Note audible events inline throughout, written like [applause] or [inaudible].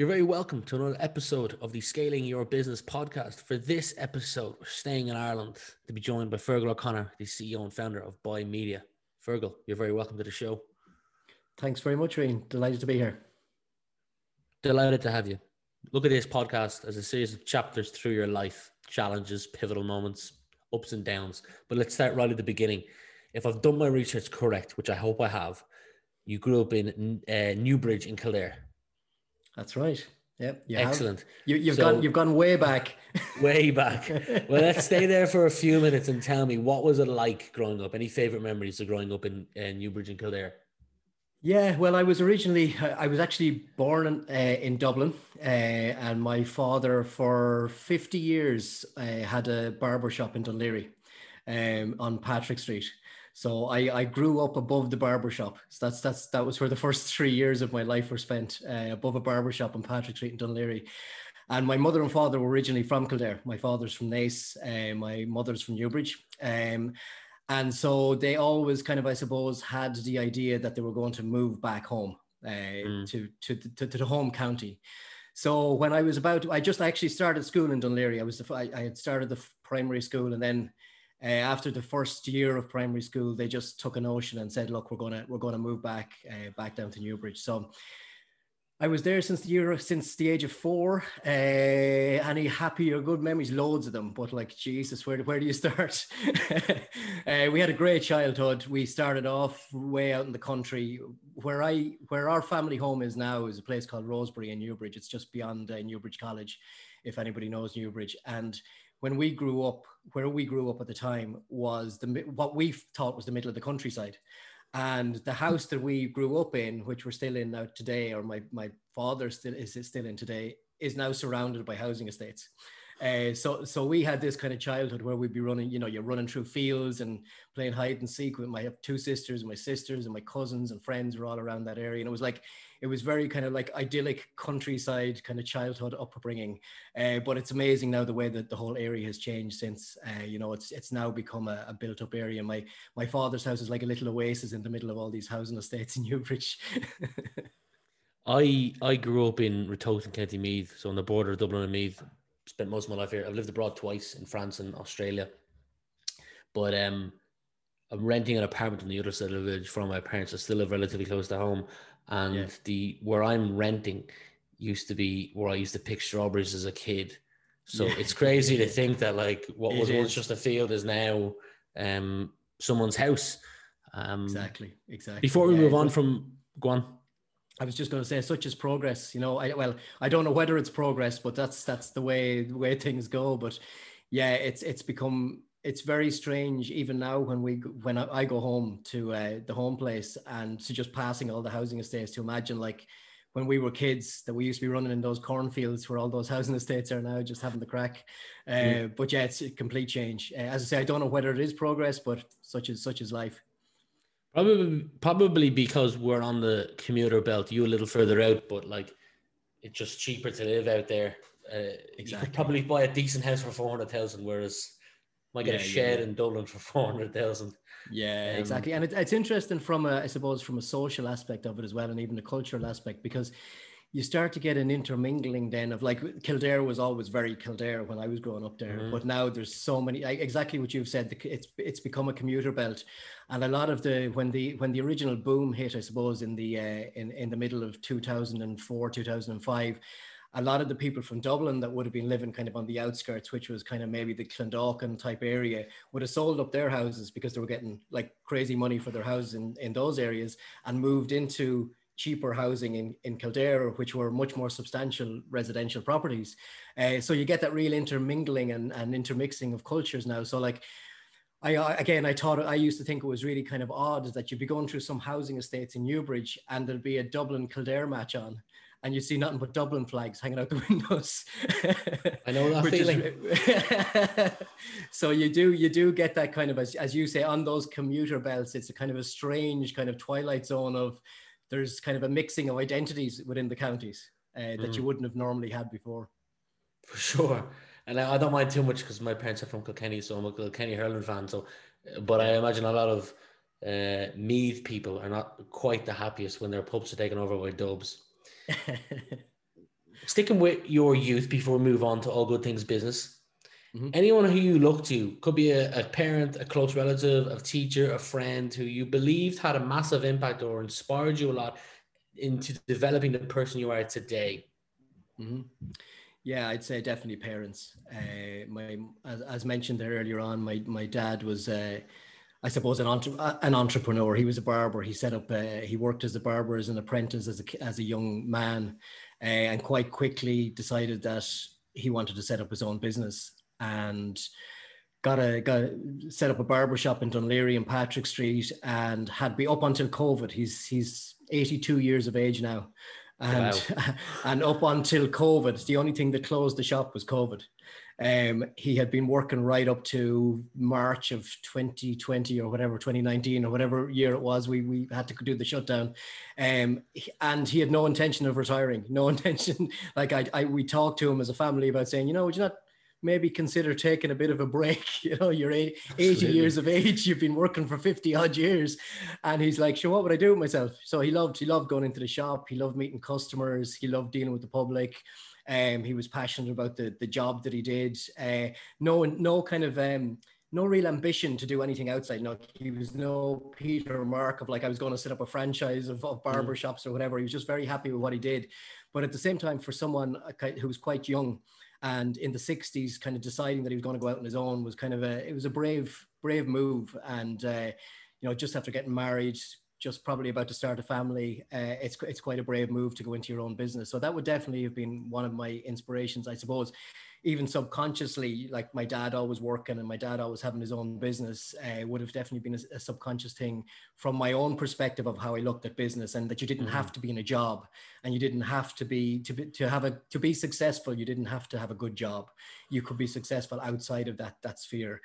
You're very welcome to another episode of the Scaling Your Business podcast. For this episode, we're staying in Ireland to be joined by Fergal O'Connor, the CEO and founder of Bimedia. Fergal, you're very welcome to the show. Thanks very much, Rian. Delighted to be here. Delighted to have you. Look at this podcast as a series of chapters through your life, challenges, pivotal moments, ups and downs. But let's start right at the beginning. If I've done my research correct, which I hope I have, you grew up in uh, Newbridge in Kildare. That's right. Yep. You Excellent. You, have so, gone. You've gone way back. [laughs] way back. [laughs] Well, let's stay there for a few minutes and tell me what was it like growing up. Any favorite memories of growing up in uh, Newbridge and Kildare? Yeah, well, I was originally, I was actually born in, uh, in Dublin, uh, and my father for 50 years uh, had a barber shop in Laoghaire um, on Patrick Street. So I, I grew up above the barber shop. So that's that's that was where the first three years of my life were spent uh, above a barber shop on Patrick Street in Laoghaire. And my mother and father were originally from Kildare. My father's from Naas, uh, my mother's from Newbridge. Um, and so they always kind of, I suppose, had the idea that they were going to move back home uh, mm. to, to, to, to the home county. So when I was about, I just actually started school in Laoghaire. I was, I, I had started the primary school, and then uh, after the first year of primary school, they just took a notion and said, "Look, we're gonna we're gonna move back uh, back down to Newbridge." So I was there since the year since the age of four. Uh, any happy or good memories? Loads of them. But like Jesus, where where do you start? [laughs] uh, we had a great childhood. We started off way out in the country, where I where our family home is now is a place called Rosebery in Newbridge. It's just beyond uh, Newbridge College, if anybody knows Newbridge, and when we grew up, where we grew up at the time was the what we thought was the middle of the countryside. And the house that we grew up in, which we're still in now today, or my my father still is still in today, is now surrounded by housing estates. Uh, so so we had this kind of childhood where we'd be running, you know, you're running through fields and playing hide and seek with my two sisters, and my sisters and my cousins and friends were all around that area, and it was like it was very kind of like idyllic countryside kind of childhood upbringing. Uh, but it's amazing now the way that the whole area has changed since. Uh, you know, it's it's now become a, a, built up area. My my father's house is like a little oasis in the middle of all these housing estates in [laughs] Newbridge. I I grew up in Ratoath County Meath, so on the border of Dublin and Meath. Spent most of my life here. I've lived abroad twice in France and Australia, but um, I'm renting an apartment on the other side of the village from my parents. I still live relatively close to home, and yeah. the where I'm renting used to be where I used to pick strawberries as a kid. So yeah. it's crazy to think that like what was once just a field is now um, someone's house. Um, exactly, exactly. Before we yeah, move on from go on. I was just going to say, such as progress. You know, I well, I don't know whether it's progress, but that's that's the way the way things go. But yeah, it's it's become it's very strange even now when we when I go home to uh, the home place and to just passing all the housing estates to imagine like when we were kids that we used to be running in those cornfields where all those housing [laughs] estates are now just having the crack. Uh, mm. But yeah, it's a complete change. Uh, as I say, I don't know whether it is progress, but such is such is life. Probably, probably because we're on the commuter belt. You a little further out, but like it's just cheaper to live out there. Uh, exactly. You could probably buy a decent house for four hundred thousand, whereas might get yeah, a shed yeah. in Dublin for four hundred thousand. Yeah, um, exactly. And it, it's interesting from a, I suppose, from a social aspect of it as well, and even a cultural aspect, because you start to get an intermingling then of like Kildare was always very Kildare when I was growing up there, mm-hmm. but now there's so many exactly what you've said. It's it's become a commuter belt, and a lot of the when the when the original boom hit, I suppose in the uh, in in the middle of 2004 2005 a lot of the people from Dublin that would have been living kind of on the outskirts, which was kind of maybe the Clondalkin type area, would have sold up their houses because they were getting like crazy money for their houses in, in those areas and moved into cheaper housing in, in Kildare, which were much more substantial residential properties. Uh, so you get that real intermingling and, and intermixing of cultures now. So like, I again, I thought I used to think it was really kind of odd that you'd be going through some housing estates in Newbridge and there'd be a Dublin Kildare match on, and you see nothing but Dublin flags hanging out the [laughs] windows. I know that feeling. Is, [laughs] so you do you do get that kind of as, as you say on those commuter belts. It's a kind of a strange kind of twilight zone of there's kind of a mixing of identities within the counties uh, that mm. you wouldn't have normally had before. For sure. And I, I don't mind too much because my parents are from Kilkenny, so I'm a Kilkenny hurling fan. So, but I imagine a lot of uh, Meath people are not quite the happiest when their pubs are taken over by dubs. [laughs] Sticking with your youth before we move on to all good things business. Mm-hmm. Anyone who you look to could be a, a, parent, a close relative, a teacher, a friend who you believed had a massive impact or inspired you a lot into developing the person you are today. Mm-hmm. Yeah, I'd say definitely parents. Uh, my as, as, mentioned there earlier on, my my dad was. Uh, I suppose an, entre- an entrepreneur. He was a barber. He set up. Uh, he worked as a barber as an apprentice as a as a young man, uh, and quite quickly decided that he wanted to set up his own business and got a got a, set up a barber shop in Dunleary and Patrick Street, and had been up until COVID. He's he's 82 years of age now, and wow. [laughs] and up until COVID, the only thing that closed the shop was COVID. Um, he had been working right up to March of 2020 or whatever, 2019 or whatever year it was. We, we had to do the shutdown. Um, and he had no intention of retiring, no [laughs] intention. Like I, I, we talked to him as a family about saying, you know, would you not maybe consider taking a bit of a break? [laughs] You know, you're 80 years of age, you've been working for 50 odd years. And he's like, sure, what would I do with myself? So he loved, he loved going into the shop. He loved meeting customers. He loved dealing with the public. Um, he was passionate about the the job that he did. Uh, no, no kind of um, no real ambition to do anything outside. No, he was no Peter Mark of like I was going to set up a franchise of, of barber mm. shops or whatever. He was just very happy with what he did. But at the same time, for someone uh, who was quite young and in the 60s, kind of deciding that he was going to go out on his own was kind of a it was a brave brave move. And uh, you know, just after getting married, just probably about to start a family, uh, it's it's quite a brave move to go into your own business. So that would definitely have been one of my inspirations, I suppose even subconsciously, like my dad always working and my dad always having his own business, uh, would have definitely been a, a, subconscious thing from my own perspective of how I looked at business, and that you didn't mm-hmm. have to be in a job, and you didn't have to be to be to have a to be successful. You didn't have to have a good job. You could be successful outside of that that sphere.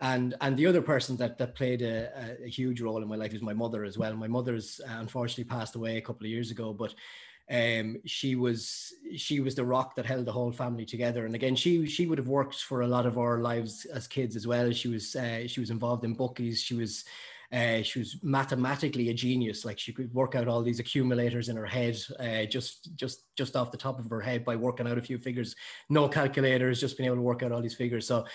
And and the other person that that played a, a huge role in my life is my mother as well. My mother's uh, unfortunately passed away a couple of years ago, but um, she was she was the rock that held the whole family together. And again, she she would have worked for a lot of our lives as kids as well. She was uh, she was involved in bookies. She was uh, she was mathematically a genius. Like she could work out all these accumulators in her head, uh, just just just off the top of her head by working out a few figures. No calculators, just being able to work out all these figures. So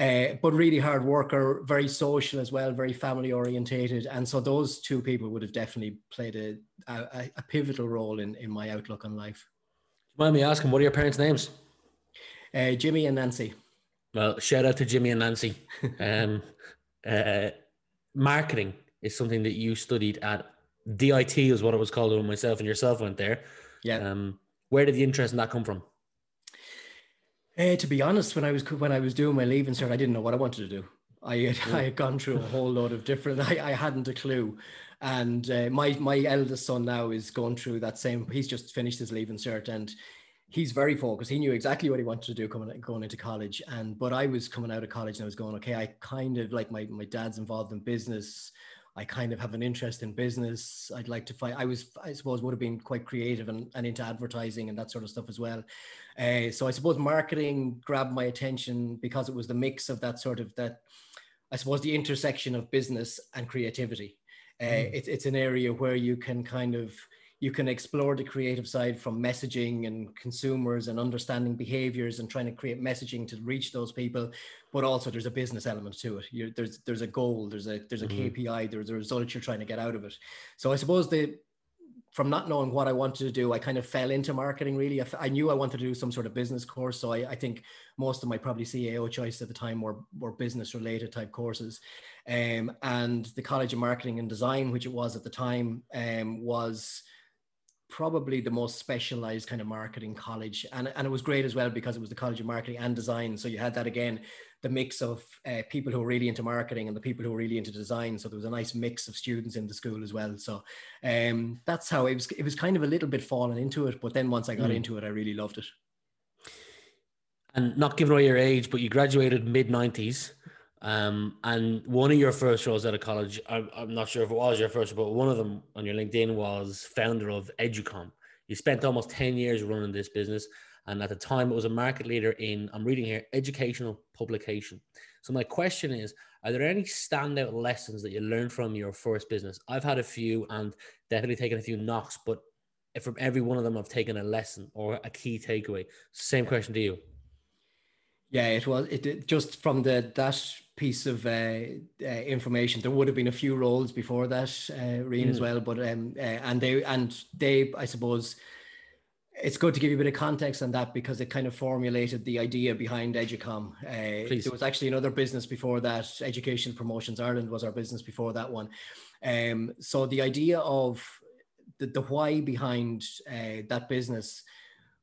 uh, but really hard worker, very social as well, very family orientated. And so those two people would have definitely played a, a, a pivotal role in, in my outlook on life. Do you Mind me asking, what are your parents' names? Uh, Jimmy and Nancy. Well, shout out to Jimmy and Nancy. [laughs] um, uh, marketing is something that you studied at DIT, is what it was called when myself and yourself went there. Yeah. Um, where did the interest in that come from? Uh, to be honest, when I was when I was doing my leaving cert, I didn't know what I wanted to do. I had, yeah. I had gone through a whole load of different. I, I hadn't a clue, and uh, my my eldest son now is going through that same. He's just finished his leaving cert, and he's very focused. He knew exactly what he wanted to do coming going into college. And but I was coming out of college and I was going, okay, I kind of like my my dad's involved in business. I kind of have an interest in business. I'd like to find, I was, I suppose, would have been quite creative and, and into advertising and that sort of stuff as well. Uh, so I suppose marketing grabbed my attention because it was the mix of that sort of that, I suppose, the intersection of business and creativity. Uh, mm. it's, it's an area where you can kind of, you can explore the creative side from messaging and consumers and understanding behaviors and trying to create messaging to reach those people but also there's a business element to it You're, there's there's a goal there's a there's a mm-hmm. kpi there's a result you're trying to get out of it so i suppose the from not knowing what I wanted to do, I kind of fell into marketing really. I, knew I wanted to do some sort of business course. So I, I, think most of my probably CAO choice at the time were, were business related type courses. Um, and the College of Marketing and Design, which it was at the time, um, was probably the most specialized kind of marketing college. And, and it was great as well because it was the College of Marketing and Design. So you had that again, the mix of uh, people who were really into marketing and the people who were really into design. So there was a nice mix of students in the school as well. So um, that's how it was. It was kind of a little bit falling into it, but then once I got mm. into it, I really loved it. And not giving away your age, but you graduated mid nineties. Um, and one of your first roles out of college, I'm, I'm not sure if it was your first, but one of them on your LinkedIn was founder of Educom. You spent almost 10 years running this business. And at the time, it was a market leader in, I'm reading here, educational publication. So, my question is Are there any standout lessons that you learned from your first business? I've had a few and definitely taken a few knocks, but from every one of them, I've taken a lesson or a key takeaway. Same question to you. Yeah, it was it just from the that piece of uh, uh, information. There would have been a few roles before that, uh, Rian, mm. as well. But um, uh, and they and they, I suppose, it's good to give you a bit of context on that because it kind of formulated the idea behind Educom. Uh, there was actually another business before that. Education Promotions Ireland was our business before that one. Um, so the idea of the, the why behind uh, that business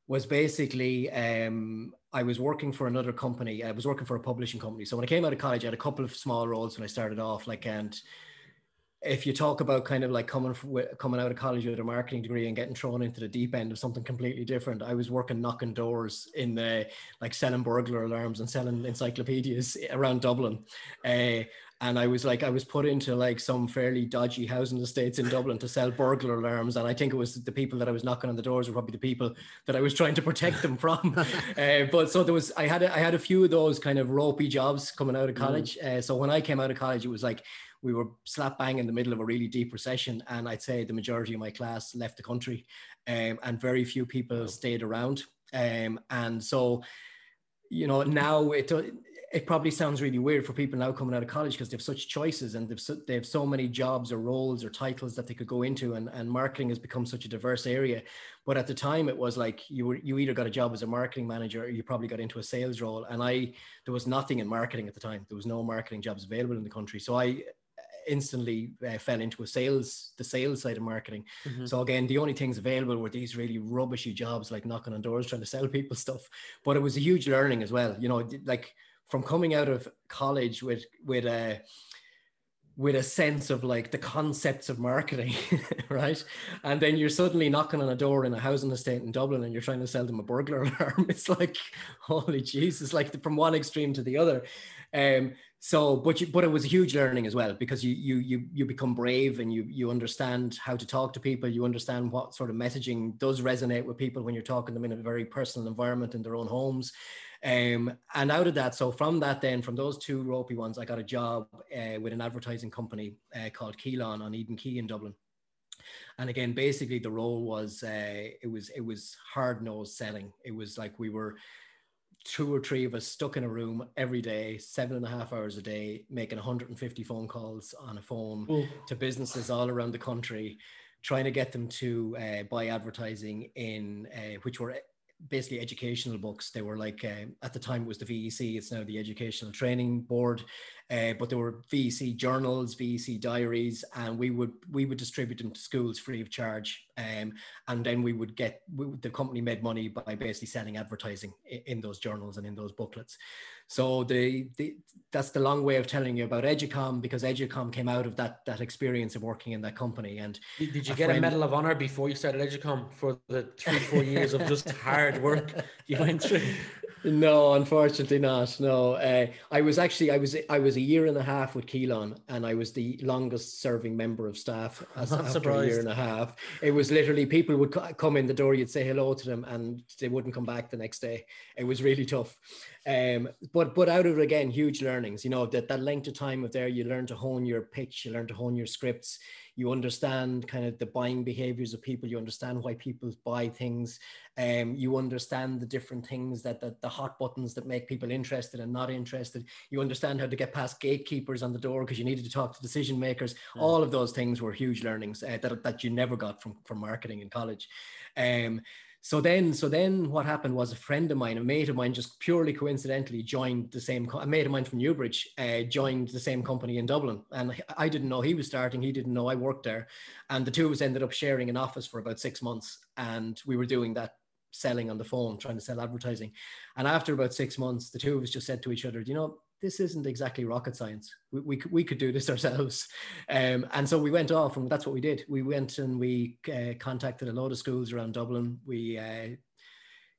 was basically um, I was working for another company. I was working for a publishing company. So when I came out of college, I had a couple of small roles when I started off. Like, and if you talk about kind of like coming coming out of college with a marketing degree and getting thrown into the deep end of something completely different, I was working knocking doors in the like selling burglar alarms and selling encyclopedias around Dublin. Uh, and I was like, I was put into like some fairly dodgy housing estates in Dublin to sell burglar alarms, and I think it was the people that I was knocking on the doors were probably the people that I was trying to protect them from. [laughs] uh, but so there was, I had, a, I had a few of those kind of ropey jobs coming out of mm. college. Mm. Uh, so when I came out of college, it was like we were slap bang in the middle of a really deep recession, and I'd say the majority of my class left the country, um, and very few people stayed around. Um, and so, you know, now it it probably sounds really weird for people now coming out of college because they have such choices and they've so, they have so many jobs or roles or titles that they could go into and, and marketing has become such a diverse area. But at the time it was like you were you either got a job as a marketing manager or you probably got into a sales role. And i there was nothing in marketing at the time. There was no marketing jobs available in the country. So i instantly uh, fell into a sales the sales side of marketing. Mm-hmm. so again the only things available were these really rubbishy jobs like knocking on doors trying to sell people [laughs] stuff. But it was a huge learning as well. You know like from coming out of college with with a with a sense of like the concepts of marketing, [laughs] right? And then you're suddenly knocking on a door in a housing estate in Dublin and you're trying to sell them a burglar [laughs] alarm. It's like, holy Jesus, like the, from one extreme to the other. Um, so, but you, but it was a huge learning as well because you you you you become brave and you you understand how to talk to people. You understand what sort of messaging does resonate with people when you're talking to them in a very personal environment in their own homes. Um, and out of that, so from that, then from those two ropey ones, I got a job uh, with an advertising company uh, called Keylon on Eden Quay in Dublin. And again, basically, the role was uh, it was it was hard nosed selling. It was like we were two or three of us stuck in a room every day, seven and a half hours a day, making 150 phone calls on a phone Ooh. to businesses all around the country, trying to get them to uh, buy advertising in uh, which were basically educational books. They were like uh, at the time it was the VEC. It's now the Educational Training Board, uh, but there were VEC journals, VEC diaries, and we would we would distribute them to schools free of charge. Um, and then we would get we, the company made money by basically selling advertising in, in those journals and in those booklets. So the, the that's the long way of telling you about Educom because Educom came out of that that experience of working in that company. And did, did you a get friend, a medal of honor before you started Educom for the three four years of just [laughs] hard work you went through? No, unfortunately not. No, uh, I was actually I was I was a year and a half with Keylon, and I was the longest serving member of staff [laughs] as, after surprised. a year and a half. It was literally people would come in the door, you'd say hello to them, and they wouldn't come back the next day. It was really tough. Um, but but out of it again, huge learnings. You know that that length of time of there, you learn to hone your pitch, you learn to hone your scripts you understand kind of the buying behaviors of people you understand why people buy things um, you understand the different things that, that the hot buttons that make people interested and not interested you understand how to get past gatekeepers on the door because you needed to talk to decision makers mm. all of those things were huge learnings uh, that, that you never got from, from marketing in college um, so then, so then what happened was a friend of mine, a mate of mine, just purely coincidentally joined the same, a mate of mine from Newbridge uh, joined the same company in Dublin. And I didn't know he was starting. He didn't know I worked there. And the two of us ended up sharing an office for about six months. And we were doing that selling on the phone, trying to sell advertising. And after about six months, the two of us just said to each other, you know, this isn't exactly rocket science. We, we, we could do this [laughs] ourselves. Um, and so we went off and that's what we did. We went and we uh, contacted a lot of schools around Dublin. We uh,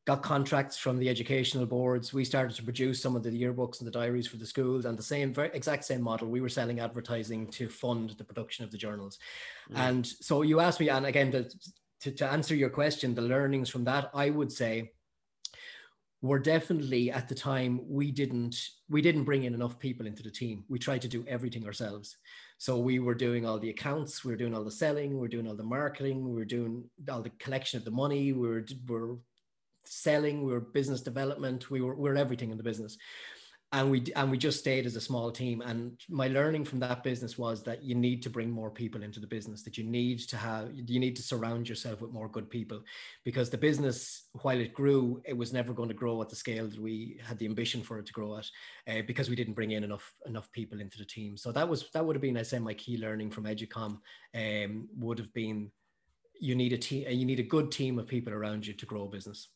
got contracts from the educational boards. We started to produce some of the yearbooks and the diaries for the schools and the same, very exact same model. We were selling advertising to fund the production of the journals. Mm. And so you asked me, and again, to, to, to answer your question, the learnings from that, I would say, were definitely at the time we didn't we didn't bring in enough people into the team. We tried to do everything ourselves. So we were doing all the accounts we were doing all the selling we were doing all the marketing we were doing all the collection of the money we were, we were selling we were business development we were, we were everything in the business and we and we just stayed as a small team. And my learning from that business was that you need to bring more people into the business that you need to have you need to surround yourself with more good people. Because the business while it grew it was never going to grow at the scale that we had the ambition for it to grow at uh, because we didn't bring in enough enough people into the team. So that was that would have been i say my key learning from educom um, would have been you need a team you need a good team of people around you to grow a business.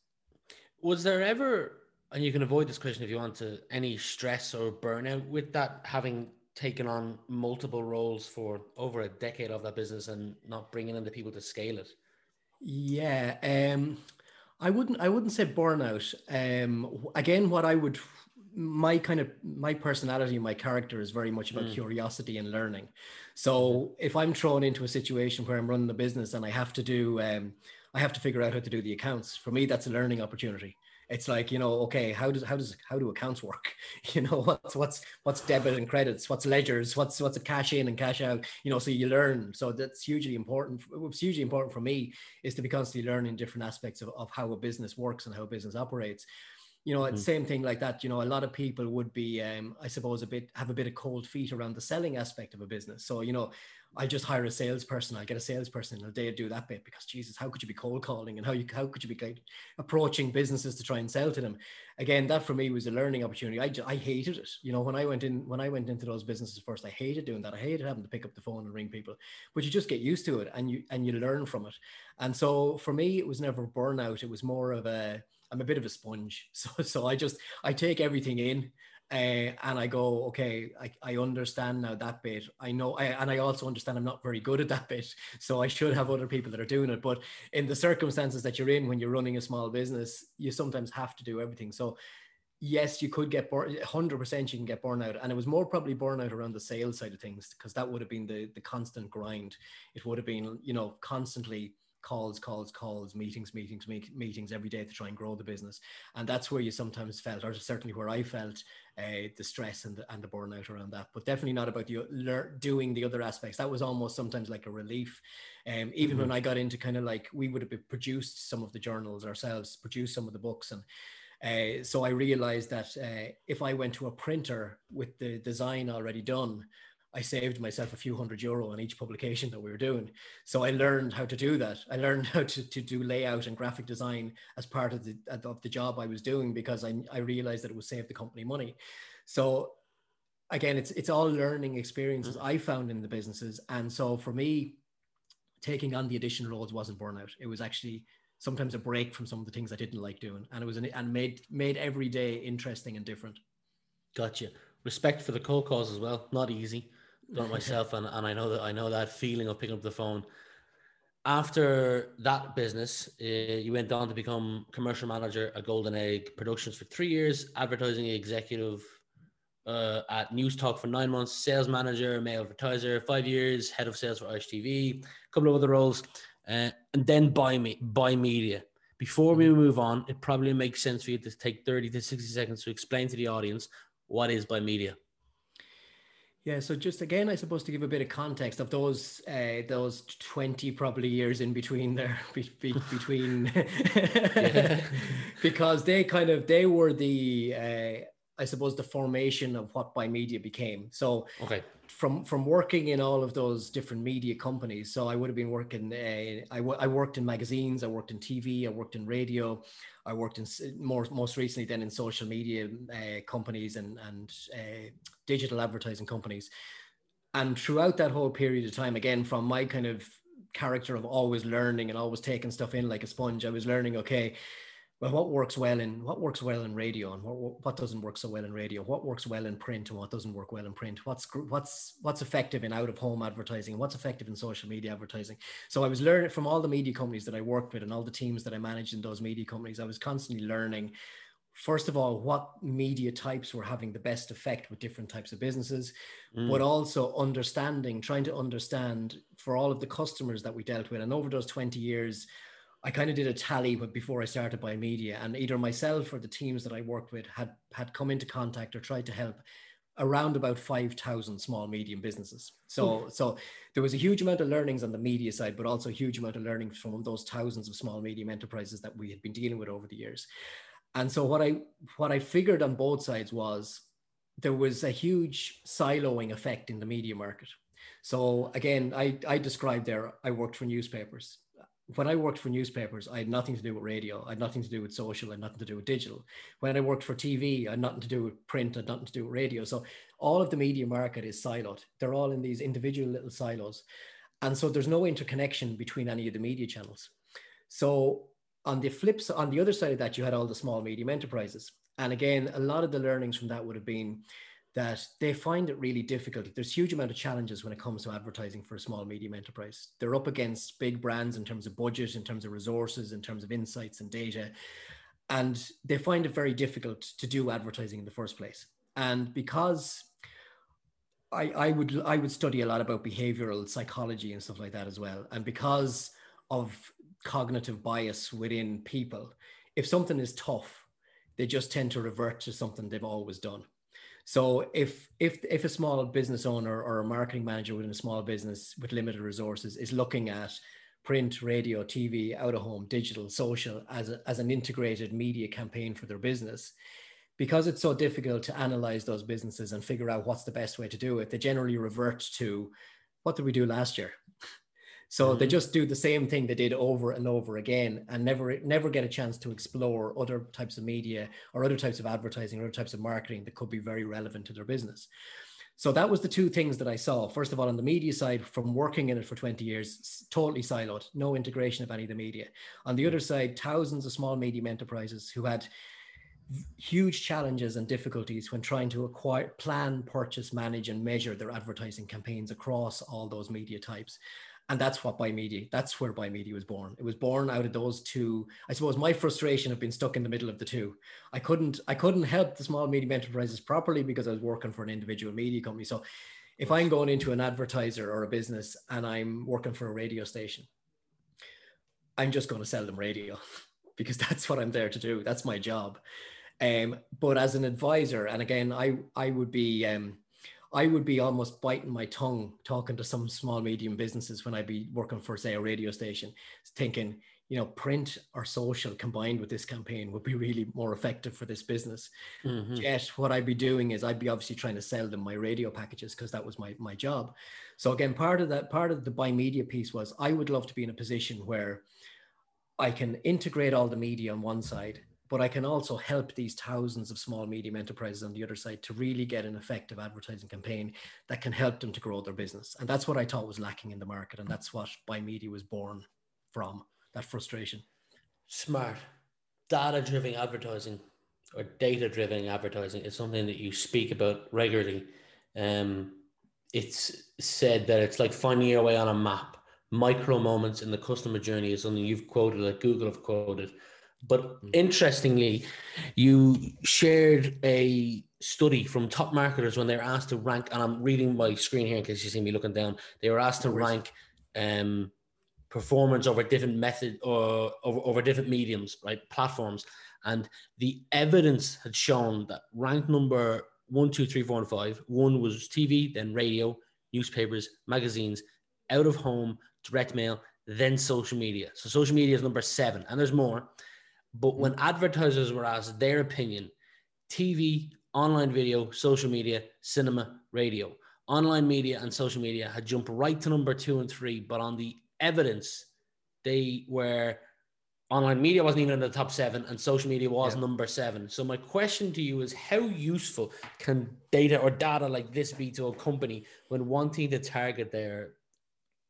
Was there ever and you can avoid this question if you want to any stress or burnout with that having taken on multiple roles for over a decade of that business and not bringing in the people to scale it yeah um i wouldn't i wouldn't say burnout um again what i would my kind of my personality my character is very much about mm. curiosity and learning so mm-hmm. if i'm thrown into a situation where i'm running a business and i have to do um i have to figure out how to do the accounts for me that's a learning opportunity it's like you know okay how does how does how do accounts work? [laughs] You know what's what's what's debit and credits? What's ledgers? What's what's a cash in and cash out? You know so you learn. So that's hugely important what's hugely important for me is to be constantly learning different aspects of, of how a business works and how a business operates you know, mm. same thing like that. You know, a lot of people would be, um, I suppose, a bit have a bit of cold feet around the selling aspect of a business. So, you know, I just hire a salesperson. I get a salesperson and they do that bit because Jesus, how could you be cold calling and how you how could you be like approaching businesses to try and sell to them? Again, that for me was a learning opportunity. I I hated it. You know, when I went in when I went into those businesses first, I hated doing that. I hated having to pick up the phone and ring people. But you just get used to it and you and you learn from it. And so for me, it was never burnout. It was more of a I'm a bit of a sponge. [laughs] So so I just I take everything in uh, and I go, okay, I, I understand now that bit. I know, I, and I also understand I'm not very good at that bit. [laughs] So I should have other people that are doing it. But in the circumstances that you're in when you're running a small business, you sometimes have to do everything. So yes, you could get burned. 100% you can get burnout. And it was more probably burnout around the sales side of things because that would have been the, the constant grind. It would have been, you know, constantly calls, calls, calls, meetings, meetings, meetings every day to try and grow the business. And that's where you sometimes felt, or certainly where I felt, uh, the stress and the, and the burnout around that. But definitely not about the doing the other aspects. That was almost sometimes like a relief. Um, even mm-hmm. when I got into kind of like we would have produced some of the journals ourselves, produced some of the books, and uh, so I realized that uh, if I went to a printer with the design already done, I saved myself a few hundred euro on each publication that we were doing. So I learned how to do that. I learned [laughs] how to, to do layout and graphic design as part of the of the job I was doing because I, I realized that it would save the company money. So again, it's it's all learning experiences mm-hmm. I found in the businesses. And so for me, taking on the additional roles wasn't burnout. It was actually sometimes a break from some of the things I didn't like doing. And it was an, and made made every day interesting and different. Gotcha. Respect for the cold calls as well. Not easy myself, and, and I know that I know that feeling of picking up the phone. After that business, uh, you went on to become commercial manager at Golden Egg Productions for three years, advertising executive uh, at News Talk for nine months, sales manager, male advertiser, five years, head of sales for Irish TV, a couple of other roles, uh, and then buy me Bimedia. Before we move on, it probably makes sense for you to take 30 to 60 seconds to explain to the audience what is Bimedia. Yeah, so just again, I suppose to give a bit of context of those uh, those twenty probably years in between there, [laughs] be, be, between, [laughs] because they kind of they were the uh, I suppose the formation of what Bimedia became. So okay, from from working in all of those different media companies. So i would have been working uh, I, w- I worked in magazines i worked in tv i worked in radio i worked in more most recently then in social media uh, companies and and uh, digital advertising companies. And throughout that whole period of time again from my kind of character of always learning and always taking stuff in like a sponge i was learning okay well, what works well in what works well in radio and what, what doesn't work so well in radio? What works well in print and what doesn't work well in print? What's what's what's effective in out of home advertising? What's effective in social media advertising? So I was learning from all the media companies that I worked with and all the teams that I managed in those media companies. I was constantly learning. First of all, what media types were having the best effect with different types of businesses, mm. but also understanding, trying to understand for all of the customers that we dealt with. And over those 20 years, I kind of did a tally before I started Bimedia, and either myself or the teams that I worked with had had come into contact or tried to help around about 5,000 small medium businesses. So, hmm. so there was a huge amount of learnings on the media side, but also a huge amount of learnings from those thousands of small medium enterprises that we had been dealing with over the years. And so what I what I figured on both sides was there was a huge siloing effect in the media market. So again, I, I described there, I worked for newspapers when I worked for newspapers, I had nothing to do with radio. I had nothing to do with social. I had nothing to do with digital. When I worked for TV, I had nothing to do with print. I had nothing to do with radio. So all of the media market is siloed. They're all in these individual little silos. And so there's no interconnection between any of the media channels. So on the flips, on the other side of that, you had all the small medium enterprises. And again, a lot of the learnings from that would have been that they find it really difficult. There's huge amount of challenges when it comes to advertising for a small medium enterprise. They're up against big brands in terms of budget, in terms of resources, in terms of insights and data, and they find it very difficult to do advertising in the first place. And because I, I would I would study a lot about behavioral psychology and stuff like that as well, and because of cognitive bias within people, if something is tough, they just tend to revert to something they've always done so if if if a small business owner or a marketing manager within a small business with limited resources is looking at print, radio, TV, out of home, digital, social as, a, as an integrated media campaign for their business, because it's so difficult to analyze those businesses and figure out what's the best way to do it, they generally revert to what did we do last year? So mm-hmm. they just do the same thing they did over and over again and never never get a chance to explore other types of media or other types of advertising or other types of marketing that could be very relevant to their business. So that was the two things that I saw. First of all, on the media side, from working in it for 20 years, totally siloed, no integration of any of the media. On the other side, thousands of small medium enterprises who had huge challenges and difficulties when trying to acquire, plan, purchase, manage, and measure their advertising campaigns across all those media types and that's what Bimedia that's where Bimedia was born. It was born out of those two i suppose my frustration of being stuck in the middle of the two. I couldn't i couldn't help the small medium enterprises properly because i was working for an individual media company. So if i'm going into an advertiser or a business and i'm working for a radio station i'm just going to sell them radio [laughs] because that's what i'm there to do. That's my job. Um, but as an advisor and again i i would be um, I would be almost biting my tongue talking to some small medium businesses when I'd be working for, say, a radio station, thinking, you know, print or social combined with this campaign would be really more effective for this business. Mm-hmm. Yet, what I'd be doing is I'd be obviously trying to sell them my radio packages because that was my my job. So again, part of that, part of the buy Bimedia piece was I would love to be in a position where I can integrate all the media on one side but I can also help these thousands of small medium enterprises on the other side to really get an effective advertising campaign that can help them to grow their business. And that's what I thought was lacking in the market. And that's what Bimedia was born from that frustration. Smart. Data driven advertising or data driven advertising is something that you speak about regularly. Um, it's said that it's like finding your way on a map. Micro moments in the customer journey is something you've quoted, that Google have quoted but mm. interestingly, you shared a study from top marketers when they were asked to rank, and I'm reading my screen here in case you see me looking down. They were asked to rank um, performance over different method or over, over different mediums, right? Platforms. And the evidence had shown that rank number one, two, three, four, and five. One was TV, then radio, newspapers, magazines, out of home, direct mail, then social media. So social media is number seven, and there's more. But when mm-hmm. advertisers were asked their opinion, TV, online video, social media, cinema, radio, online media and social media had jumped right to number two and three, but on the evidence, they were online media wasn't even in the top seven and social media was yeah. number seven. So my question to you is how useful can data or data like this be to a company when wanting to target their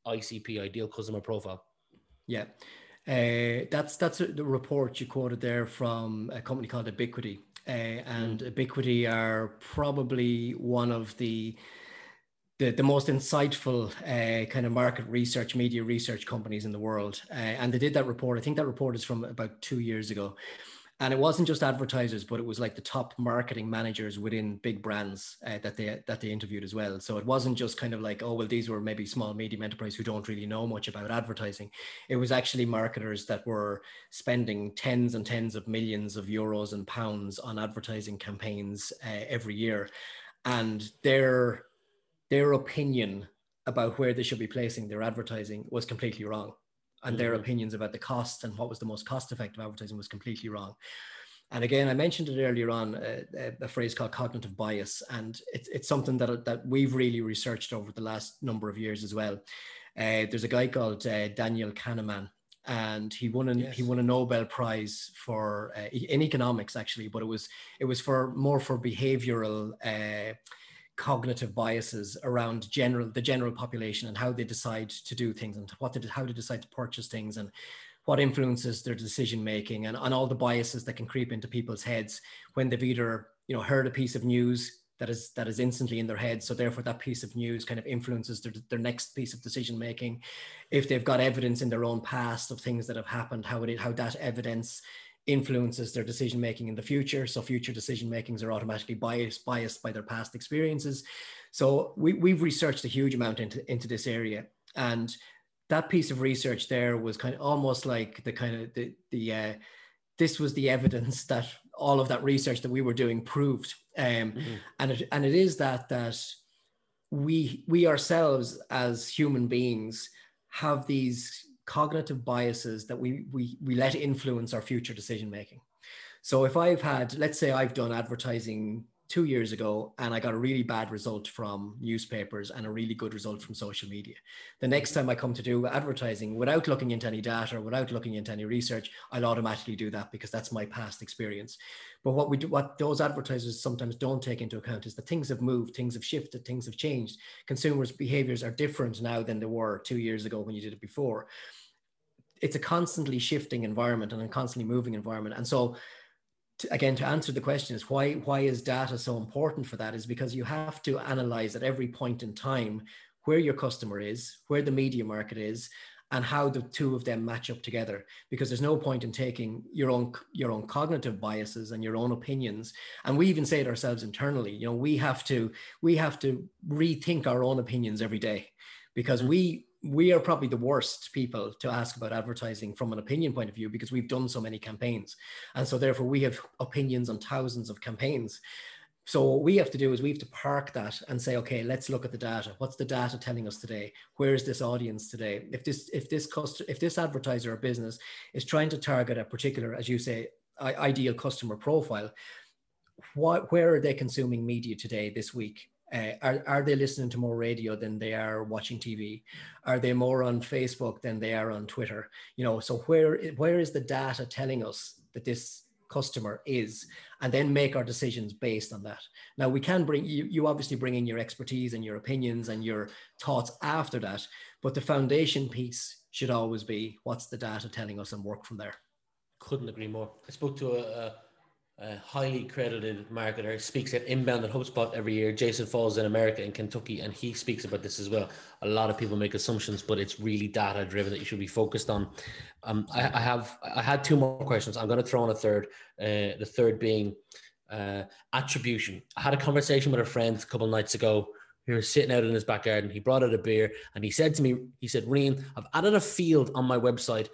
ICP, ideal customer profile? Yeah. Uh, that's that's a, the report you quoted there from a company called Ebiquity, uh, and mm. Ebiquity are probably one of the the, the most insightful uh, kind of market research, media research companies in the world. Uh, and they did that report. I think that report is from about two years ago. And it wasn't just advertisers, but it was like the top marketing managers within big brands uh, that they that they interviewed as well. So it wasn't just kind of like, oh well, these were maybe small medium enterprise who don't really know much about advertising. It was actually marketers that were spending tens and tens of millions of euros and pounds on advertising campaigns uh, every year, and their their opinion about where they should be placing their advertising was completely wrong. And their mm-hmm. opinions about the cost and what was the most cost effective advertising was completely wrong. And again, I mentioned it earlier on, uh, uh, a phrase called cognitive bias, and it's, it's something that, that we've really researched over the last number of years as well. Uh, there's a guy called uh, Daniel Kahneman, and he won a yes. he won a Nobel Prize for uh, in economics actually, but it was it was for more for behavioral uh, cognitive biases around general the general population and how they decide to do things and what they, how they decide to purchase things and what influences their decision making and, and all the biases that can creep into people's heads when they've either you know heard a piece of news that is that is instantly in their head. So therefore that piece of news kind of influences their, their next piece of decision making. If they've got evidence in their own past of things that have happened how it how that evidence influences their decision making in the future. So future decision makings are automatically biased biased by their past experiences. So we, we've researched a huge amount into, into this area. And that piece of research there was kind of almost like the kind of the, the uh, this was the evidence [laughs] that all of that research that we were doing proved. Um, mm-hmm. and, it, and it is that that we we ourselves as human beings have these cognitive biases that we, we, we let influence our future decision making. So if I've had, let's say I've done advertising two years ago and I got a really bad result from newspapers and a really good result from social media. The next time I come to do advertising without looking into any data, without looking into any research, I'll automatically do that because that's my past experience. But what we do, what those advertisers sometimes don't take into account is that things have moved, things have shifted, things have changed. Consumers' behaviors are different now than they were two years ago when you did it before. It's a constantly shifting environment and a constantly moving environment. And so to, again to answer the question is why why is data so important for that is because you have to analyze at every point in time where your customer is where the media market is and how the two of them match up together. Because there's no point in taking your own your own cognitive biases and your own opinions. And we even say it ourselves internally you know we have to we have to rethink our own opinions every day because we we are probably the worst people to ask about advertising from an opinion point of view because we've done so many campaigns. And so therefore we have opinions on thousands of campaigns. So what we have to do is we have to park that and say, okay, let's look at the data. What's the data telling us today? Where is this audience today? If this if this cost if this advertiser or business is trying to target a particular, as you say, ideal customer profile, what where are they consuming media today this week? Uh, are, are they listening to more radio than they are watching TV? Are they more on Facebook than they are on Twitter? You know, so where where is the data telling us that this customer is, and then make our decisions based on that. Now we can bring you, you obviously bring in your expertise and your opinions and your thoughts after that, but the foundation piece should always be what's the data telling us and work from there. Couldn't agree more. I spoke to a, a highly credited marketer, speaks at Inbound and HubSpot every year. Jason Falls in America in Kentucky, and he speaks about this as well. A lot of people make assumptions, but it's really data driven that you should be focused on. Um, I, I, have I had two more questions. I'm going to throw in a third. Uh, the third being uh, attribution. I had a conversation with a friend a couple nights ago. He was sitting out in his backyard, and he brought out a beer, and he said to me, he said, "Rian, I've added a field on my website."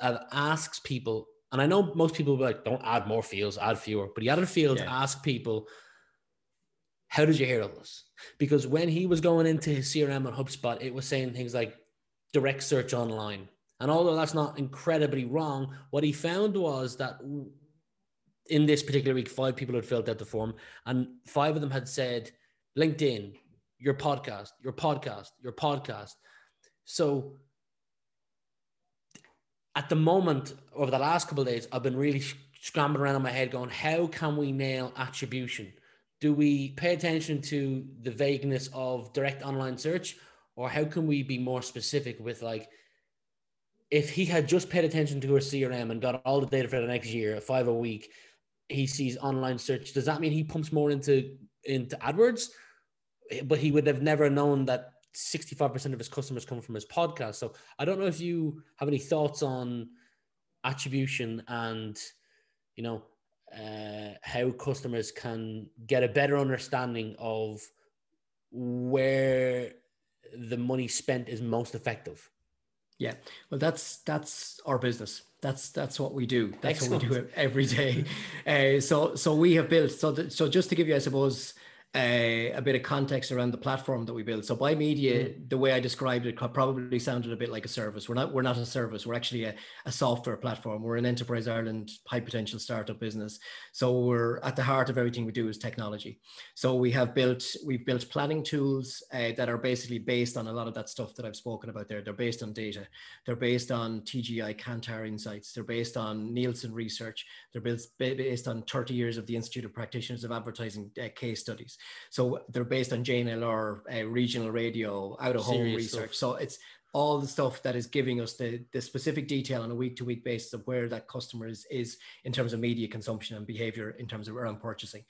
that asks people and I know most people will be like, don't add more fields, add fewer. But he added a field yeah. to ask people, how did you hear of this? Because when he was going into his CRM on HubSpot, it was saying things like direct search online. And although that's not incredibly wrong, what he found was that in this particular week, five people had filled out the form, and five of them had said, LinkedIn, your podcast, your podcast, your podcast. So at the moment, over the last couple of days, I've been really scrambling around in my head going, how can we nail attribution? Do we pay attention to the vagueness of direct online search? Or how can we be more specific with like, if he had just paid attention to her CRM and got all the data for the next year, five a week, he sees online search. Does that mean he pumps more into into AdWords? But he would have never known that 65% of his customers come from his podcast. So I don't know if you have any thoughts on attribution and you know uh, how customers can get a better understanding of where the money spent is most effective. Yeah, well, that's that's our business. That's that's what we do. That's Excellent. what we do every day. [laughs] Uh, so so we have built. So th- so just to give you, I suppose, uh, a bit of context around the platform that we build. So Bimedia, mm. the way I described it probably sounded a bit like a service. We're not we're not a service. We're actually a, a software platform. We're an enterprise Ireland high potential startup business. So we're at the heart of everything we do is technology. So we have built we've built planning tools uh, that are basically based on a lot of that stuff that I've spoken about there. They're based on data. They're based on TGI Kantar insights. They're based on Nielsen research. They're based on 30 years of the Institute of Practitioners of Advertising uh, case studies. So they're based on JNLR, uh, regional radio, out of home research. Stuff. So it's all the stuff that is giving us the, the specific detail on a week to week basis of where that customer is, is in terms of media consumption and behavior in terms of around purchasing.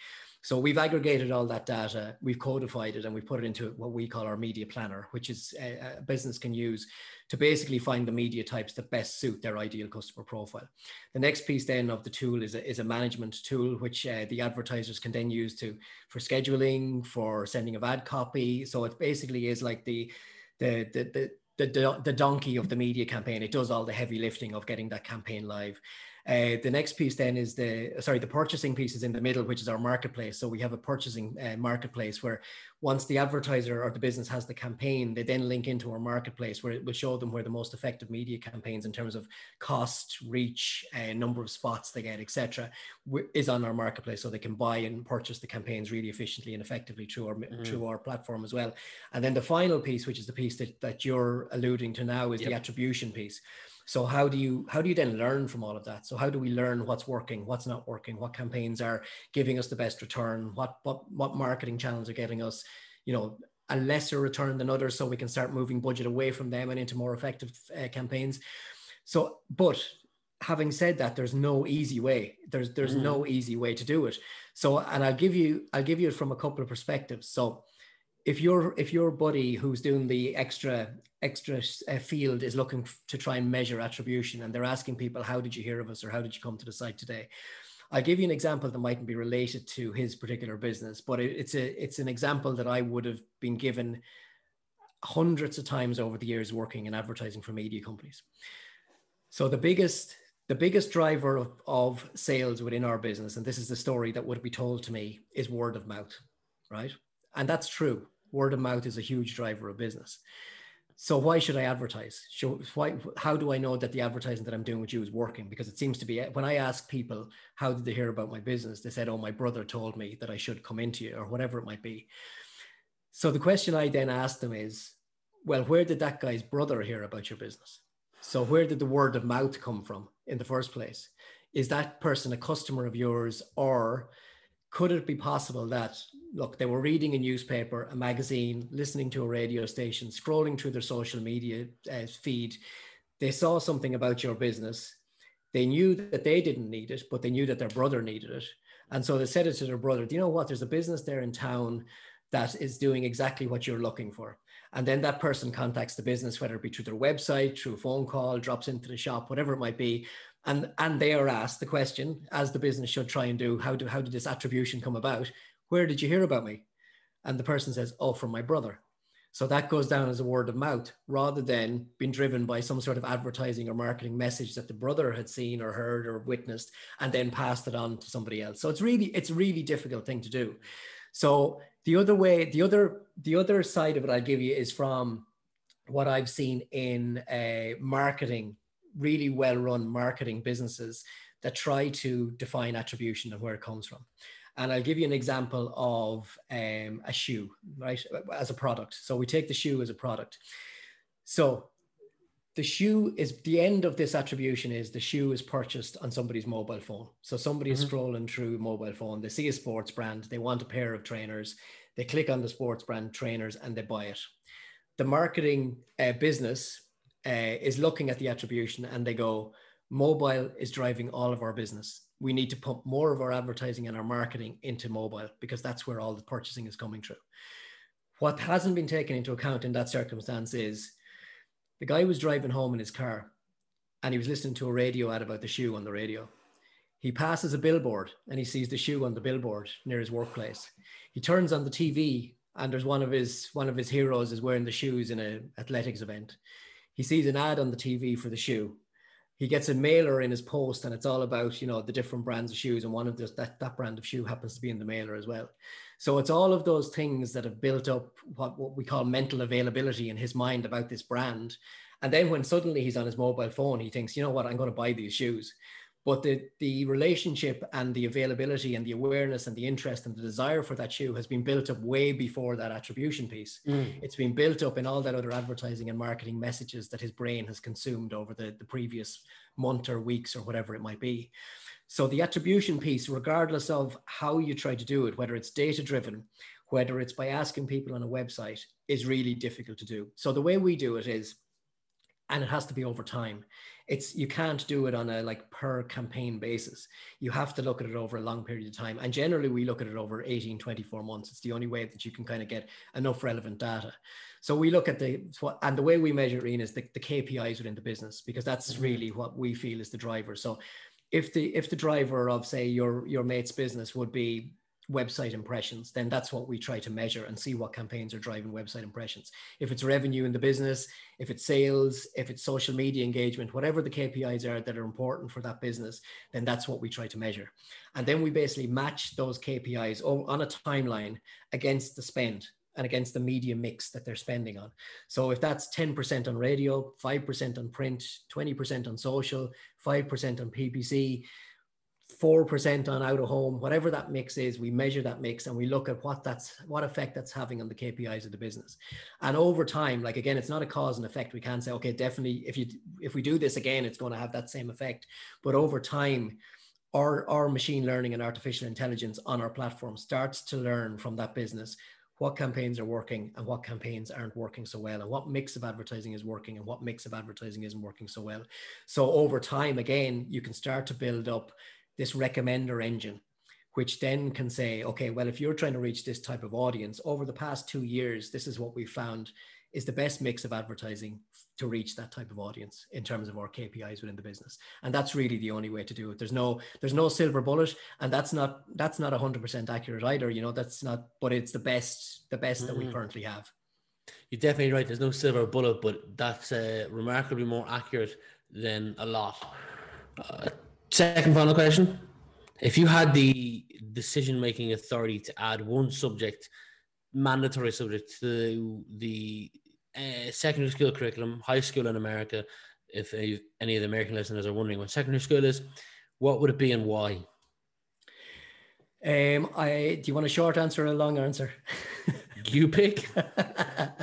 So we've aggregated all that data, we've codified it, and we've put it into what we call our media planner, which is a, a business can use to basically find the media types that best suit their ideal customer profile. The next piece then of the tool is a, is a management tool, which uh, the advertisers can then use to for scheduling, for sending of ad copy. So it basically is like the the the, the the, the donkey of the media campaign. It does all the heavy lifting of getting that campaign live. Uh, the next piece then is the sorry the purchasing piece is in the middle, which is our marketplace. So we have a purchasing uh, marketplace where once the advertiser or the business has the campaign, they then link into our marketplace where it will show them where the most effective media campaigns in terms of cost, reach, uh, number of spots they get, etc., is on our marketplace, so they can buy and purchase the campaigns really efficiently and effectively through our mm. through our platform as well. And then the final piece, which is the piece that that you're alluding to now, is yep. the attribution piece. So how do you how do you then learn from all of that? So how do we learn what's working, what's not working, what campaigns are giving us the best return, what what what marketing channels are getting us, you know, a lesser return than others, so we can start moving budget away from them and into more effective uh, campaigns. So, but having said that, there's no easy way. There's there's mm. no easy way to do it. So, and I'll give you I'll give you it from a couple of perspectives. So if your if your buddy who's doing the extra extra uh, field is looking to try and measure attribution and they're asking people how did you hear of us or how did you come to the site today? I'll give you an example that mightn't be related to his particular business but it, it's a it's an example that i would have been given hundreds of times over the years working in advertising for media companies. So the biggest the biggest driver of, of sales within our business and this is the story that would be told to me is word of mouth right? And that's true word of mouth is a huge driver of business. So why should I advertise? Show, why, how do I know that the advertising that I'm doing with you is working? Because it seems to be when I ask people how did they hear about my business, they said, "Oh, my brother told me that I should come into you," or whatever it might be. So the question I then ask them is, well, where did that guy's brother hear about your business? So where did the word of mouth come from in the first place? Is that person a customer of yours, or could it be possible that look they were reading a newspaper a magazine listening to a radio station scrolling through their social media uh, feed they saw something about your business. They knew that they didn't need it but they knew that their brother needed it. And so they said it to their brother do you know what? There's a business there in town that is doing exactly what you're looking for. And then that person contacts the business whether it be through their website through a phone call drops into the shop whatever it might be and and they are asked the question as the business should try and do how do how did this attribution come about? Where did you hear about me? And the person says oh from my brother. So that goes down as a word of mouth rather than being driven by some sort of advertising or marketing message that the brother had seen or heard or witnessed and then passed it on to somebody else. So it's really it's a really difficult thing to do. So the other way the other the other side of it i'll give you is from what i've seen in uh, marketing really well run marketing businesses that try to define attribution and where it comes from. And I'll give you an example of um, a shoe, right, as a product. So we take the shoe as a product. So the shoe is the end of this attribution is the shoe is purchased on somebody's mobile phone. So somebody is mm-hmm. scrolling through mobile phone, they see a sports brand, they want a pair of trainers, they click on the sports brand trainers and they buy it. The marketing uh, business uh, is looking at the attribution and they go, mobile is driving all of our business. We need to pump more of our advertising and our marketing into mobile because that's where all the purchasing is coming through. What hasn't been taken into account in that circumstance is the guy was driving home in his car and he was listening to a radio ad about the shoe on the radio. He passes a billboard and he sees the shoe on the billboard near his workplace. He turns on the TV and there's one of his one of his heroes is wearing the shoes in an athletics event. He sees an ad on the TV for the shoe. He gets a mailer in his post and it's all about, you know, the different brands of shoes and one of those that that brand of shoe happens to be in the mailer as well. So it's all of those things that have built up what, what we call mental availability in his mind about this brand. And then when suddenly he's on his mobile phone, he thinks, you know what, I'm going to buy these shoes. But the, the relationship and the availability and the awareness and the interest and the desire for that shoe has been built up way before that attribution piece. Mm. It's been built up in all that other advertising and marketing messages that his brain has consumed over the, the previous month or weeks or whatever it might be. So the attribution piece, regardless of how you try to do it, whether it's data driven, whether it's by asking people on a website, is really difficult to do. So the way we do it is, and it has to be over time. It's you can't do it on a like per campaign basis. You have to look at it over a long period of time. And generally we look at it over 18, 24 months. It's the only way that you can kind of get enough relevant data. So we look at the and the way we measure Ian is the, the KPIs within the business because that's mm-hmm. really what we feel is the driver. So if the if the driver of say your your mate's business would be website impressions, then that's what we try to measure and see what campaigns are driving website impressions. If it's revenue in the business, if it's sales, if it's social media engagement, whatever the KPIs are that are important for that business, then that's what we try to measure. And then we basically match those KPIs on a timeline against the spend and against the media mix that they're spending on. So if that's 10% on radio, 5% on print, 20% on social, 5% on PPC, 4% on out of home, whatever that mix is, we measure that mix and we look at what that's what effect that's having on the KPIs of the business. And over time, like again, it's not a cause and effect. We can't say, okay, definitely if you if we do this again, it's going to have that same effect. But over time, our, our machine learning and artificial intelligence on our platform starts to learn from that business what campaigns are working and what campaigns aren't working so well and what mix of advertising is working and what mix of advertising isn't working so well so over time again you can start to build up this recommender engine which then can say okay well if you're trying to reach this type of audience over the past two years this is what we found is the best mix of advertising to reach that type of audience in terms of our KPIs within the business. And that's really the only way to do it. There's no there's no silver bullet and that's not that's not 100% accurate either, you know, that's not but it's the best the best mm-hmm. that we mm-hmm. currently have. You're definitely right. There's no silver bullet, but that's uh, remarkably more accurate than a lot. Uh, second final question. If you had the decision making authority to add one subject, mandatory subject to the uh, secondary school curriculum, high school in America. If any of the American listeners are wondering what secondary school is, what would it be and why? Um, I do you want a short answer or a long answer? you pick. [laughs]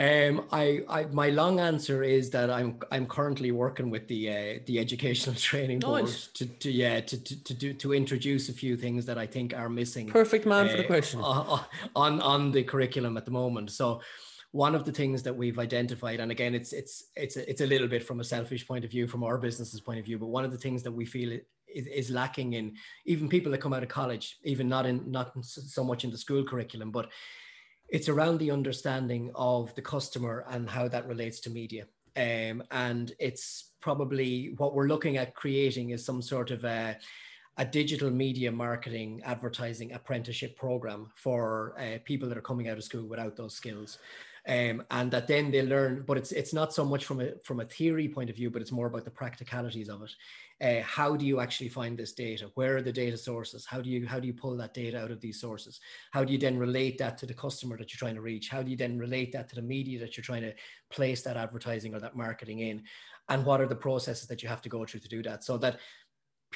um, I, I, my long answer is that I'm I'm currently working with the uh, the educational [laughs] training board nice. to, to yeah to, to, to do to introduce a few things that I think are missing. Perfect man uh, for the uh, question on on the curriculum at the moment. So one of the things that we've identified and again it's it's it's a, it's a little bit from a selfish point of view from our business's point of view but one of the things that we feel is, is lacking in even people that come out of college even not in not so much in the school curriculum but it's around the understanding of the customer and how that relates to media. Um, and it's probably what we're looking at creating is some sort of a a digital media marketing advertising apprenticeship program for uh, people that are coming out of school without those skills um, and that then they learn. But it's it's not so much from a from a theory point of view, but it's more about the practicalities of it. Uh, how do you actually find this data? Where are the data sources? How do you how do you pull that data out of these sources? How do you then relate that to the customer that you're trying to reach? How do you then relate that to the media that you're trying to place that advertising or that marketing in? And what are the processes that you have to go through to do that? So that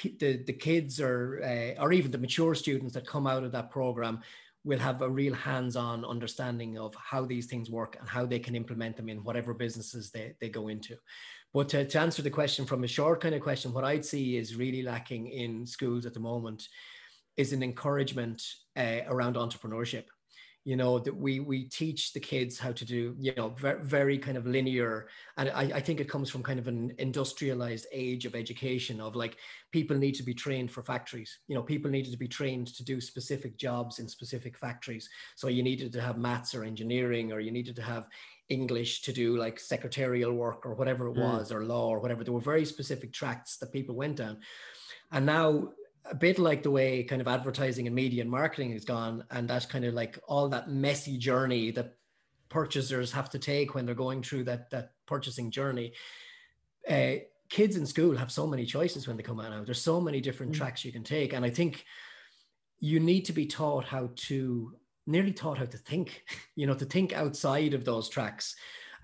the, the kids or uh, or even the mature students that come out of that program will have a real hands-on understanding of how these things work and how they can implement them in whatever businesses they, they go into. But to, to answer the question from a short kind of question what i'd see is really lacking in schools at the moment is an encouragement uh, around entrepreneurship you know that we we teach the kids how to do you know very, very kind of linear. And I, I think it comes from kind of an industrialized age of education of like people need to be trained for factories. You know people needed to be trained to do specific jobs in specific factories. So you needed to have maths or engineering or you needed to have english to do like secretarial work or whatever it mm. was or law or whatever. There were very specific tracks that people went down. And now a bit like the way kind of advertising and media and marketing has gone and that's kind of like all that messy journey that purchasers have to take when they're going through that that purchasing journey uh, kids in school have so many choices when they come out. Now there's so many different mm. tracks you can take and i think you need to be taught how to nearly taught how to think [laughs] you know to think outside of those tracks.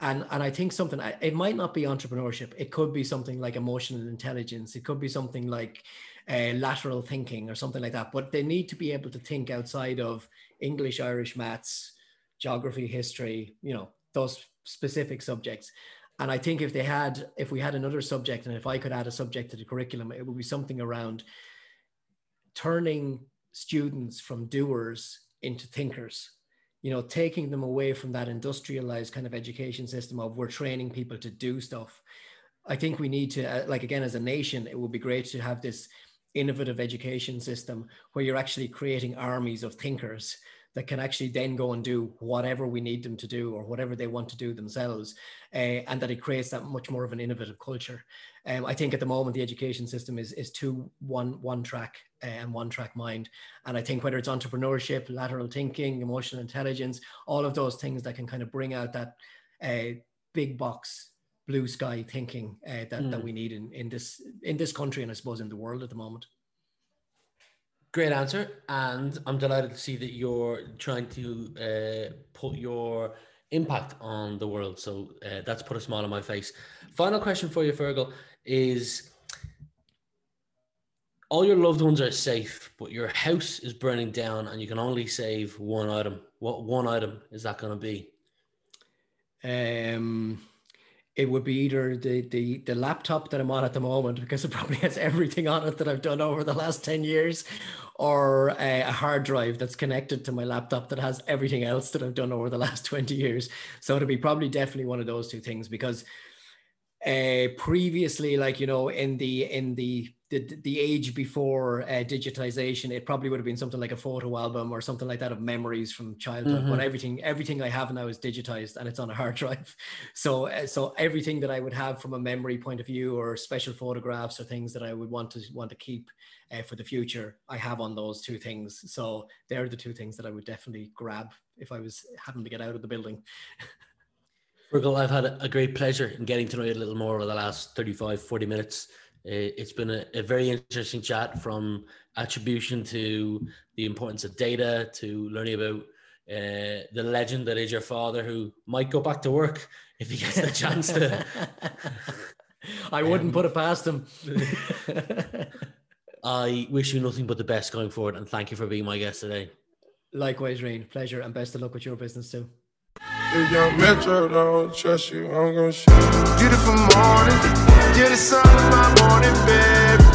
And and i think something it might not be entrepreneurship. It could be something like emotional intelligence. It could be something like uh, lateral thinking or something like that. But they need to be able to think outside of English, Irish, maths, geography, history, you know, those specific subjects. And I think if they had, if we had another subject, and if I could add a subject to the curriculum, it would be something around turning students from doers into thinkers you know taking them away from that industrialized kind of education system of we're training people to do stuff i think we need to uh, like again as a nation it would be great to have this innovative education system where you're actually creating armies of thinkers that can actually then go and do whatever we need them to do or whatever they want to do themselves uh, and that it creates that much more of an innovative culture. Um, i think at the moment the education system is is too one one track uh, and one track mind. And i think whether it's entrepreneurship lateral thinking emotional intelligence all of those things that can kind of bring out that uh, big box blue sky thinking uh, that, mm. that hmm. we need in, in this in this country and I suppose in the world at the moment. Great answer, and I'm delighted to see that you're trying to uh, put your impact on the world. So uh, that's put a smile on my face. Final question for you, Fergal, is all your loved ones are safe, but your house is burning down, and you can only save one item. What one item is that going to be? Um it would be either the, the the laptop that I'm on at the moment because it probably has everything on it that I've done over the last 10 years or a, a, hard drive that's connected to my laptop that has everything else that I've done over the last [laughs] 20 years. So it'll be probably definitely one of those two things because uh, previously like you know in the in the the, the age before uh, digitization, it probably would have been something like a photo album or something like that of memories from childhood. Mm-hmm. But everything everything I have now is digitized and it's on a hard [laughs] drive. So uh, so everything that I would have from a memory point of view or special photographs or things that I would want to want to keep uh, for the future, I have on those two things. So they're the two things that I would definitely grab if I was having to get out of the building. [laughs] Fergal, I've had a great pleasure in getting to know you a little more over the last 35, 40 minutes. Uh, it's been a, a, very interesting chat from attribution to the importance of data to learning about uh, the legend that is your father who might go back to work if he gets the [laughs] chance to. I wouldn't um, put it past him. [laughs] I wish you nothing but the best going forward and thank you for being my guest today. Likewise, Rian. Pleasure and best of luck with your business too. If young Metro don't trust you, I'm gonna shoot. Beautiful morning Get the sun in my morning, babe.